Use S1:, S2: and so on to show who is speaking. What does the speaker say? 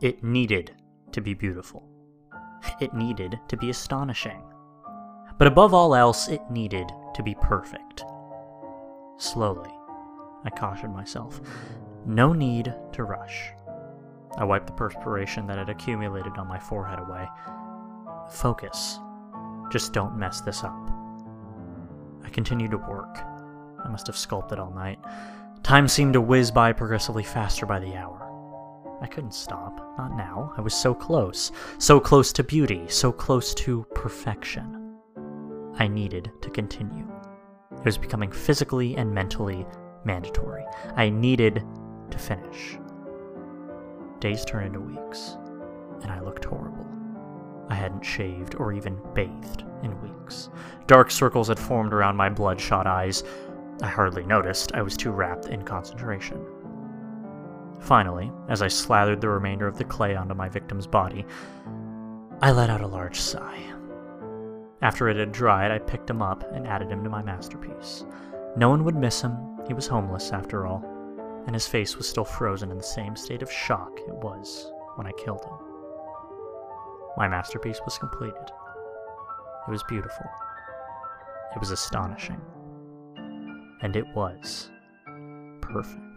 S1: It needed to be beautiful. It needed to be astonishing. But above all else, it needed to be perfect. Slowly, I cautioned myself. No need to rush. I wiped the perspiration that had accumulated on my forehead away. Focus. Just don't mess this up. I continued to work. I must have sculpted all night. Time seemed to whiz by progressively faster by the hour. I couldn't stop. Not now. I was so close. So close to beauty. So close to perfection. I needed to continue. It was becoming physically and mentally mandatory. I needed to finish. Days turned into weeks, and I looked horrible. I hadn't shaved or even bathed in weeks. Dark circles had formed around my bloodshot eyes. I hardly noticed, I was too wrapped in concentration. Finally, as I slathered the remainder of the clay onto my victim's body, I let out a large sigh. After it had dried, I picked him up and added him to my masterpiece. No one would miss him, he was homeless after all, and his face was still frozen in the same state of shock it was when I killed him. My masterpiece was completed. It was beautiful. It was astonishing. And it was perfect.